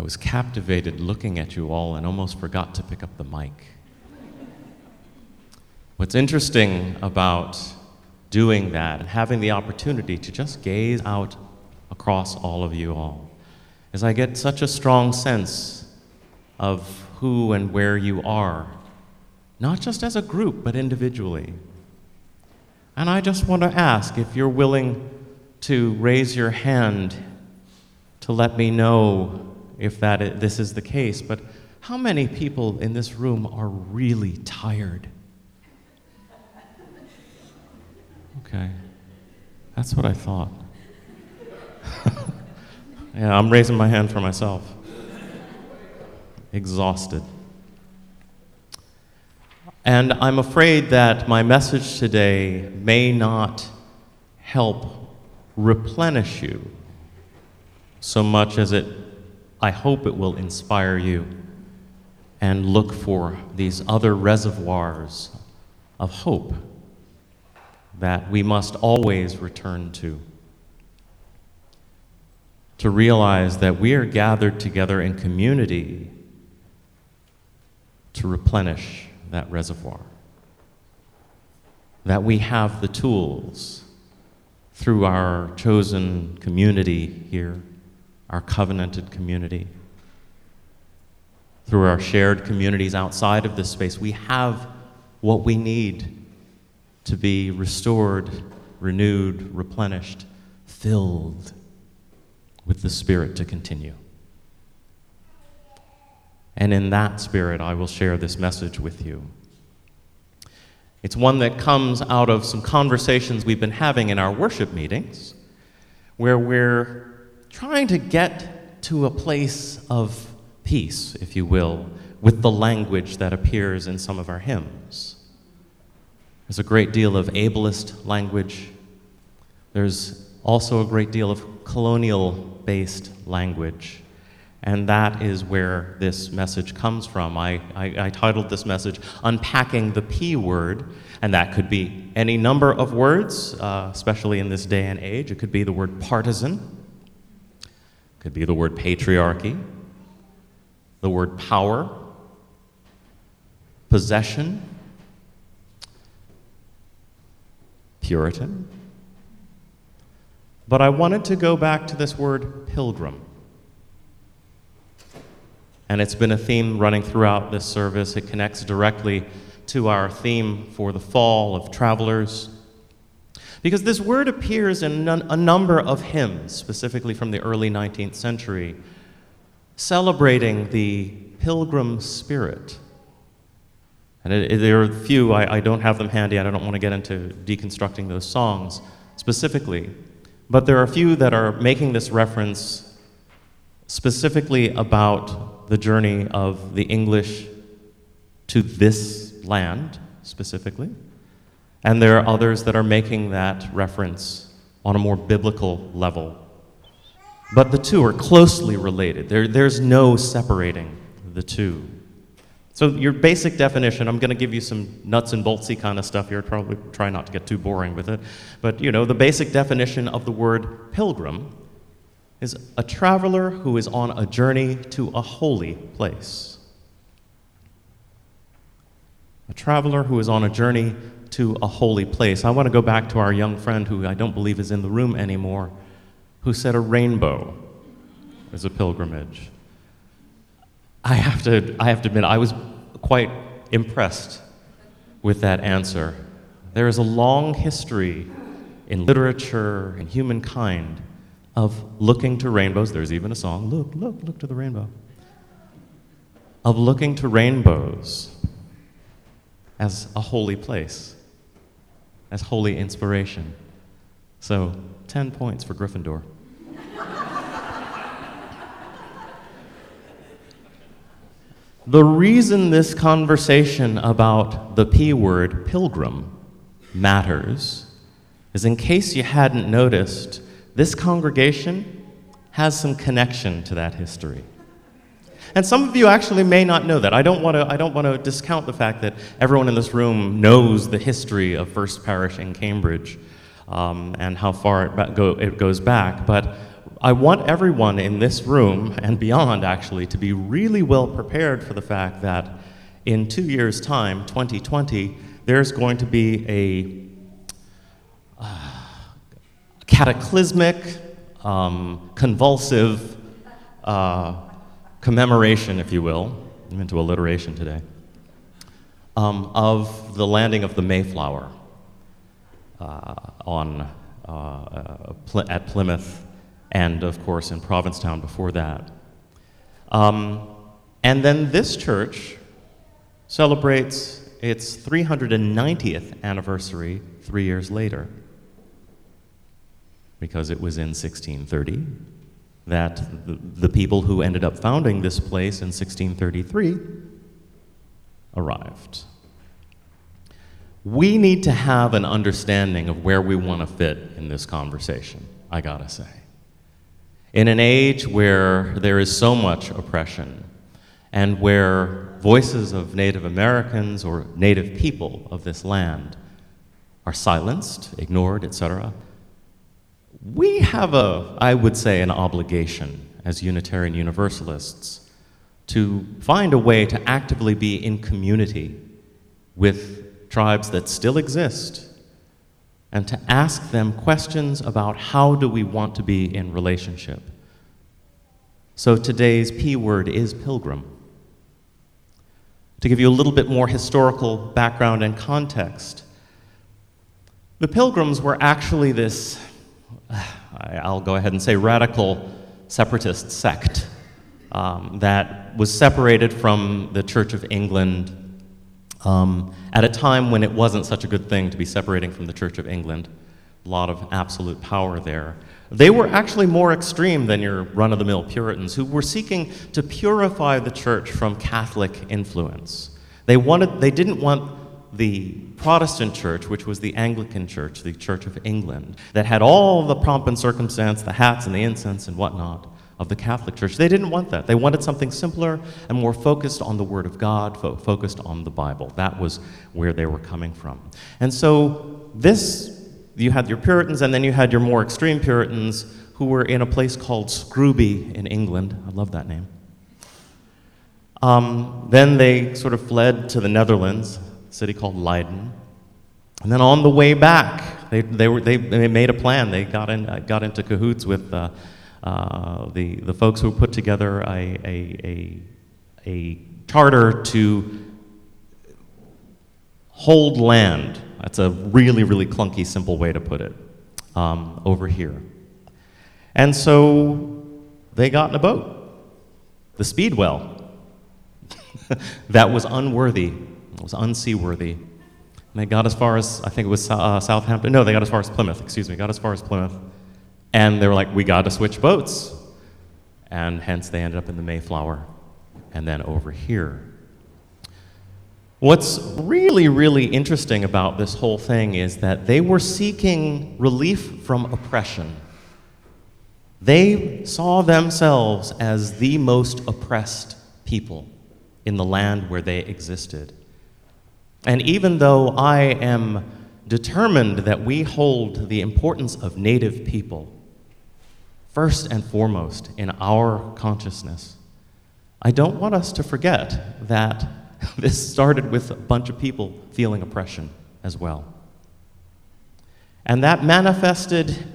I was captivated looking at you all and almost forgot to pick up the mic. What's interesting about doing that and having the opportunity to just gaze out across all of you all is I get such a strong sense of who and where you are, not just as a group, but individually. And I just want to ask if you're willing to raise your hand to let me know if that is, this is the case, but how many people in this room are really tired? Okay. That's what I thought. yeah, I'm raising my hand for myself. Exhausted. And I'm afraid that my message today may not help replenish you so much as it, I hope it will inspire you and look for these other reservoirs of hope that we must always return to. To realize that we are gathered together in community to replenish that reservoir. That we have the tools through our chosen community here, our covenanted community, through our shared communities outside of this space. We have what we need to be restored, renewed, replenished, filled with the Spirit to continue. And in that spirit, I will share this message with you. It's one that comes out of some conversations we've been having in our worship meetings, where we're trying to get to a place of peace, if you will, with the language that appears in some of our hymns. There's a great deal of ableist language. There's also a great deal of colonial based language. And that is where this message comes from. I, I, I, titled this message Unpacking the P Word, and that could be any number of words, uh, especially in this day and age. It could be the word partisan, could be the word patriarchy, the word power, possession, Puritan. But I wanted to go back to this word pilgrim. And it's been a theme running throughout this service. It connects directly to our theme for the fall of travelers. Because this word appears in a number of hymns, specifically from the early 19th century, celebrating the pilgrim spirit and it, it, there are a few, I, I don't have them handy, I don't want to get into deconstructing those songs specifically. But there are a few that are making this reference specifically about the journey of the English to this land specifically. And there are others that are making that reference on a more biblical level. But the two are closely related. There, there's no separating the two. So, your basic definition, I'm going to give you some nuts and boltsy kind of stuff here. Probably try not to get too boring with it. But, you know, the basic definition of the word pilgrim is a traveler who is on a journey to a holy place. A traveler who is on a journey to a holy place. I want to go back to our young friend who I don't believe is in the room anymore, who said a rainbow is a pilgrimage. I have to, I have to admit, I was quite impressed with that answer. There is a long history in literature and humankind of looking to rainbows. There's even a song, Look, Look, Look to the Rainbow. Of looking to rainbows as a holy place, as holy inspiration. So, 10 points for Gryffindor. The reason this conversation about the P word, pilgrim, matters is in case you hadn't noticed, this congregation has some connection to that history. And some of you actually may not know that. I don't want to, I don't want to discount the fact that everyone in this room knows the history of First Parish in Cambridge um, and how far it, go, it goes back. But I want everyone in this room and beyond, actually, to be really well prepared for the fact that in two years' time, 2020, there's going to be a uh, cataclysmic, um, convulsive uh, commemoration, if you will. I'm into alliteration today. Um, of the landing of the Mayflower uh, on, uh, uh, at Plymouth and, of course, in Provincetown before that. Um, and then this church celebrates its 390th anniversary three years later because it was in 1630 that the, people who ended up founding this place in 1633 arrived. We need to have an understanding of where we want to fit in this conversation, I gotta say. In an age where there is so much oppression and where voices of Native Americans or Native people of this land are silenced, ignored, etc., we have a, I would say, an obligation as Unitarian Universalists to find a way to actively be in community with tribes that still exist and to ask them questions about how do we want to be in relationship. So today's P word is pilgrim. To give you a little bit more historical background and context, the pilgrims were actually this I'll go ahead and say radical separatist sect um, that was separated from the Church of England um, at a time when it wasn't such a good thing to be separating from the Church of England. A lot of absolute power there. They were actually more extreme than your run of the mill Puritans, who were seeking to purify the church from Catholic influence. They, wanted, they didn't want the Protestant church, which was the Anglican church, the Church of England, that had all the pomp and circumstance, the hats and the incense and whatnot of the Catholic Church. They didn't want that. They wanted something simpler and more focused on the Word of God, fo- focused on the Bible. That was where they were coming from. And so, this, you had your Puritans, and then you had your more extreme Puritans who were in a place called Scrooby in England. I love that name. Um, then they sort of fled to the Netherlands city called Leiden. And then on the way back, they, they, were, they, they made a plan. They got, in, uh, got into cahoots with uh, uh, the, the folks who put together a, a, a, a charter to hold land. That's a really, really clunky, simple way to put it um, over here. And so they got in a boat, the Speedwell, that was unworthy it was unseaworthy. And they got as far as, I think it was uh, Southampton. No, they got as far as Plymouth, excuse me, got as far as Plymouth. And they were like, we got to switch boats. And hence they ended up in the Mayflower and then over here. What's really, really interesting about this whole thing is that they were seeking relief from oppression. They saw themselves as the most oppressed people in the land where they existed. And even though I am determined that we hold the importance of Native people first and foremost in our consciousness, I don't want us to forget that this started with a bunch of people feeling oppression as well. And that manifested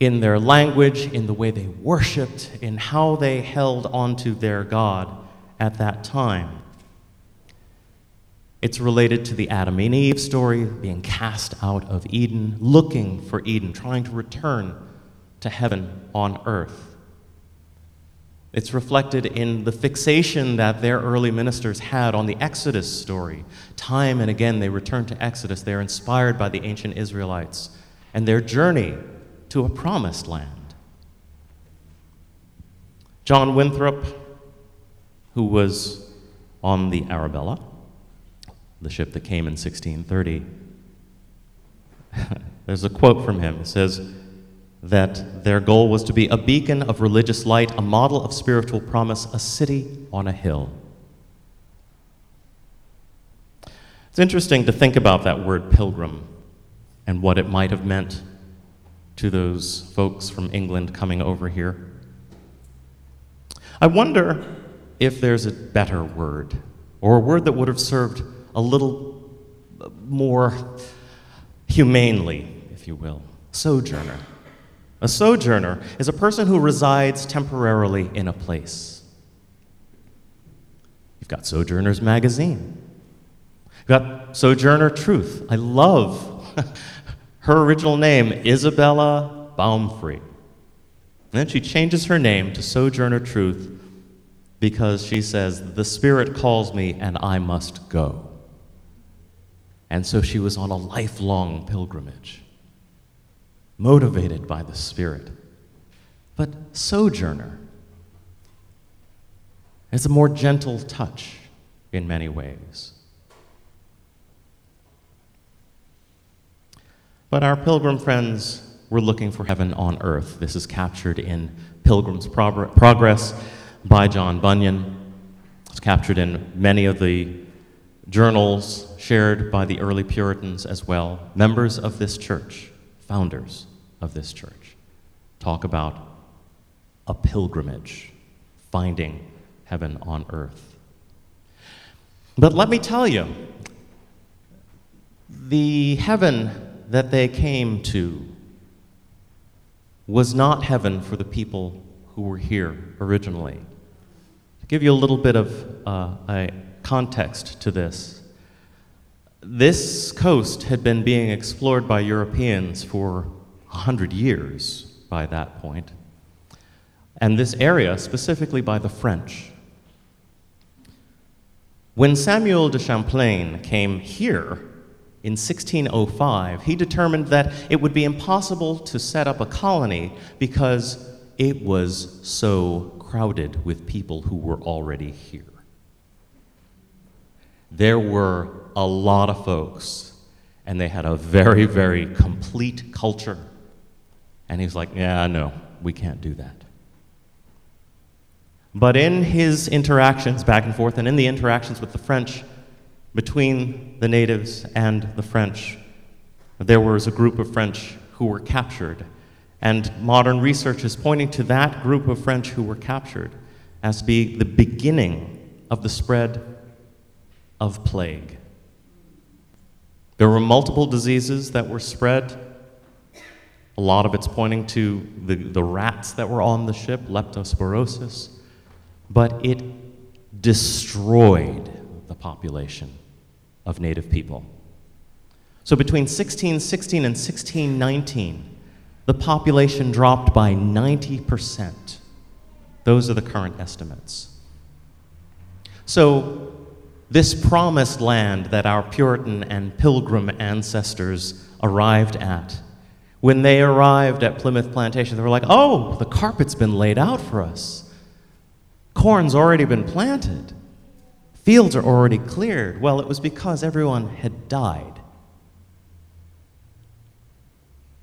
in their language, in the way they worshiped, in how they held onto their God at that time. It's related to the Adam and Eve story, being cast out of Eden, looking for Eden, trying to return to heaven on earth. It's reflected in the fixation that their early ministers had on the Exodus story. Time and again, they return to Exodus. They're inspired by the ancient Israelites and their journey to a promised land. John Winthrop, who was on the Arabella, the ship that came in 1630. There's a quote from him. It says that their goal was to be a beacon of religious light, a model of spiritual promise, a city on a hill. It's interesting to think about that word pilgrim and what it might have meant to those folks from England coming over here. I wonder if there's a better word, or a word that would have served a little more humanely, if you will. Sojourner. A sojourner is a person who resides temporarily in a place. You've got Sojourner's Magazine. You've got Sojourner Truth. I love her original name, Isabella Baumfree. And then she changes her name to Sojourner Truth because she says, The Spirit calls me and I must go. And so she was on a lifelong pilgrimage, motivated by the Spirit. But sojourner is a more gentle touch in many ways. But our pilgrim friends were looking for heaven on earth. This is captured in Pilgrim's Progress by John Bunyan. It's captured in many of the journals shared by the early Puritans as well. Members of this church, founders of this church, talk about a pilgrimage, finding heaven on earth. But let me tell you, the heaven that they came to was not heaven for the people who were here originally. To give you a little bit of uh, a context to this, this coast had been being explored by Europeans for a hundred years by that point, and this area specifically by the French. When Samuel de Champlain came here in 1605, he determined that it would be impossible to set up a colony because it was so crowded with people who were already here. There were a lot of folks, and they had a very, very complete culture. And he's like, Yeah, no, we can't do that. But in his interactions back and forth, and in the interactions with the French, between the natives and the French, there was a group of French who were captured and modern research is pointing to that group of French who were captured as being the beginning of the spread of plague. There were multiple diseases that were spread. A lot of it's pointing to the, the rats that were on the ship, leptospirosis, but it destroyed the population of native people. So between 1616 and 1619, the population dropped by 90%. Those are the current estimates. So, this promised land that our Puritan and Pilgrim ancestors arrived at, when they arrived at Plymouth Plantation, they were like, oh, the carpet's been laid out for us. Corn's already been planted. Fields are already cleared. Well, it was because everyone had died.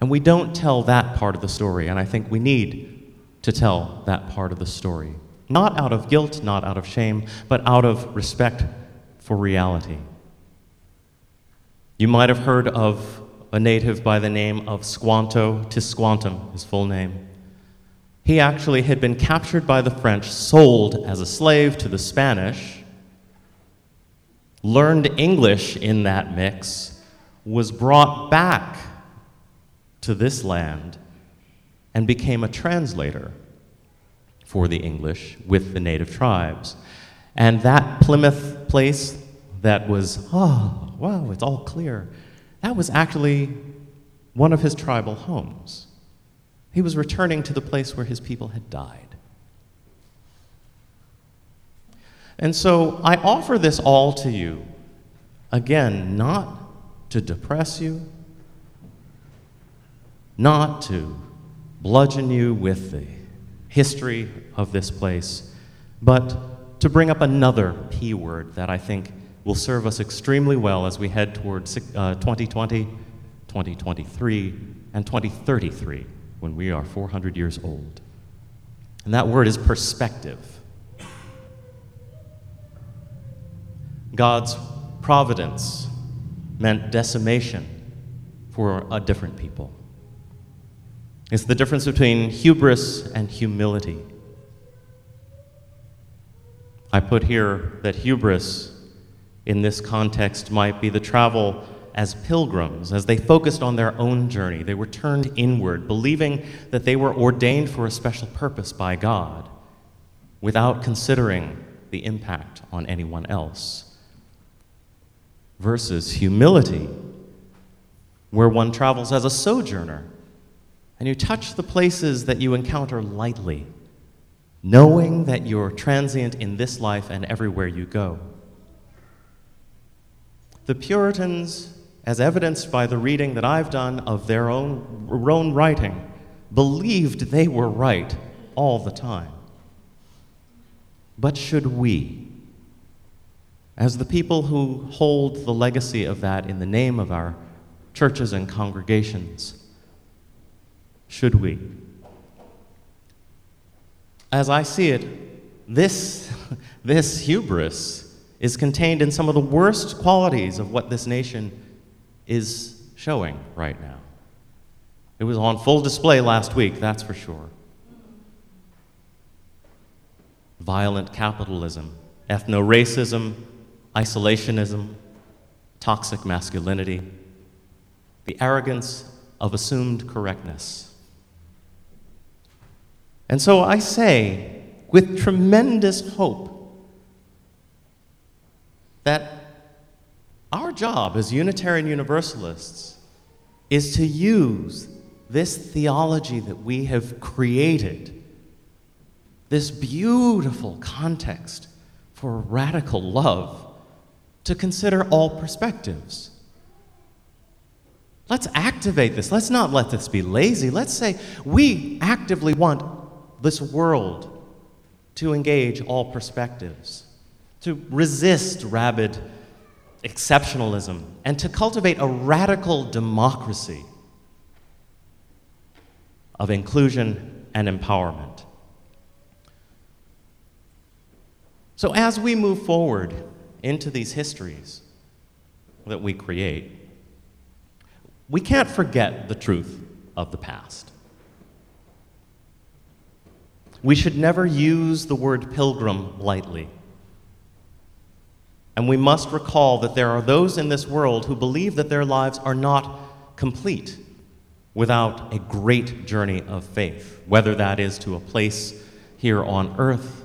And we don't tell that part of the story, and I think we need to tell that part of the story. Not out of guilt, not out of shame, but out of respect for reality. You might have heard of a native by the name of Squanto Tisquantum, his full name. He actually had been captured by the French, sold as a slave to the Spanish, learned English in that mix, was brought back to this land and became a translator for the English with the native tribes. And that Plymouth place that was, oh, wow, it's all clear, that was actually one of his tribal homes. He was returning to the place where his people had died. And so I offer this all to you, again, not to depress you, not to bludgeon you with the history of this place, but to bring up another P word that I think will serve us extremely well as we head toward uh, 2020, 2023, and 2033 when we are 400 years old. And that word is perspective. God's providence meant decimation for a different people. It's the difference between hubris and humility. I put here that hubris in this context might be the travel as pilgrims, as they focused on their own journey. They were turned inward, believing that they were ordained for a special purpose by God, without considering the impact on anyone else. Versus humility, where one travels as a sojourner, and you touch the places that you encounter lightly, knowing that you're transient in this life and everywhere you go. The Puritans, as evidenced by the reading that I've done of their own, own writing, believed they were right all the time. But should we, as the people who hold the legacy of that in the name of our churches and congregations, should we? As I see it, this, this hubris is contained in some of the worst qualities of what this nation is showing right now. It was on full display last week, that's for sure. Violent capitalism, ethno racism, isolationism, toxic masculinity, the arrogance of assumed correctness. And so I say, with tremendous hope, that our job as Unitarian Universalists is to use this theology that we have created, this beautiful context for radical love, to consider all perspectives. Let's activate this. Let's not let this be lazy. Let's say we actively want this world to engage all perspectives to resist rabid exceptionalism, and to cultivate a radical democracy of inclusion and empowerment. So, as we move forward into these histories that we create, we can't forget the truth of the past. We should never use the word pilgrim lightly. And we must recall that there are those in this world who believe that their lives are not complete without a great journey of faith, whether that is to a place here on earth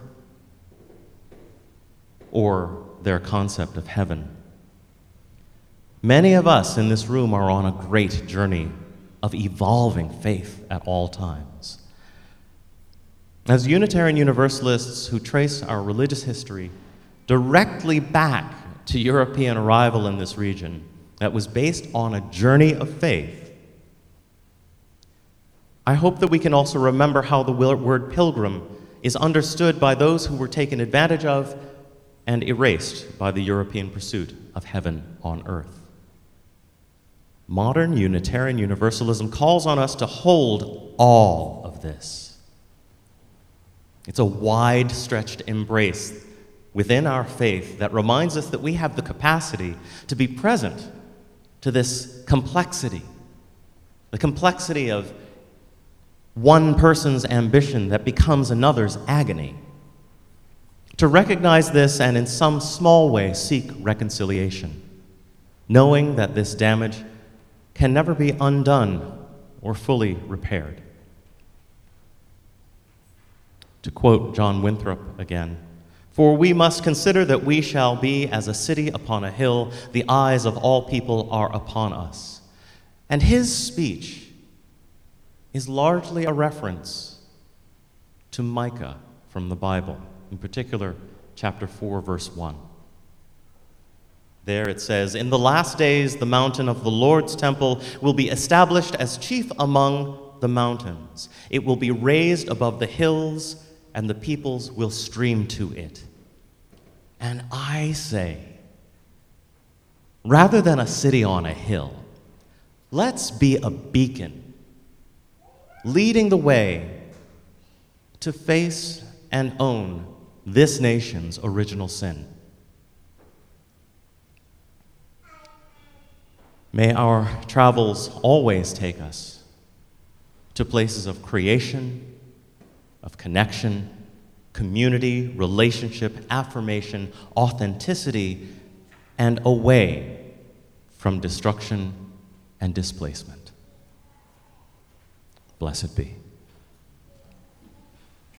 or their concept of heaven. Many of us in this room are on a great journey of evolving faith at all times. As Unitarian Universalists who trace our religious history, directly back to European arrival in this region that was based on a journey of faith. I hope that we can also remember how the word pilgrim is understood by those who were taken advantage of and erased by the European pursuit of heaven on earth. Modern Unitarian Universalism calls on us to hold all of this. It's a wide stretched embrace within our faith that reminds us that we have the capacity to be present to this complexity the complexity of one person's ambition that becomes another's agony. To recognize this and in some small way seek reconciliation, knowing that this damage can never be undone or fully repaired. To quote John Winthrop again, for we must consider that we shall be as a city upon a hill, the eyes of all people are upon us. And his speech is largely a reference to Micah from the Bible, in particular, chapter 4, verse 1. There it says, In the last days, the mountain of the Lord's temple will be established as chief among the mountains. It will be raised above the hills and the peoples will stream to it. And I say, rather than a city on a hill, let's be a beacon, leading the way to face and own this nation's original sin. May our travels always take us to places of creation, of connection, community, relationship, affirmation, authenticity, and away from destruction and displacement. Blessed be.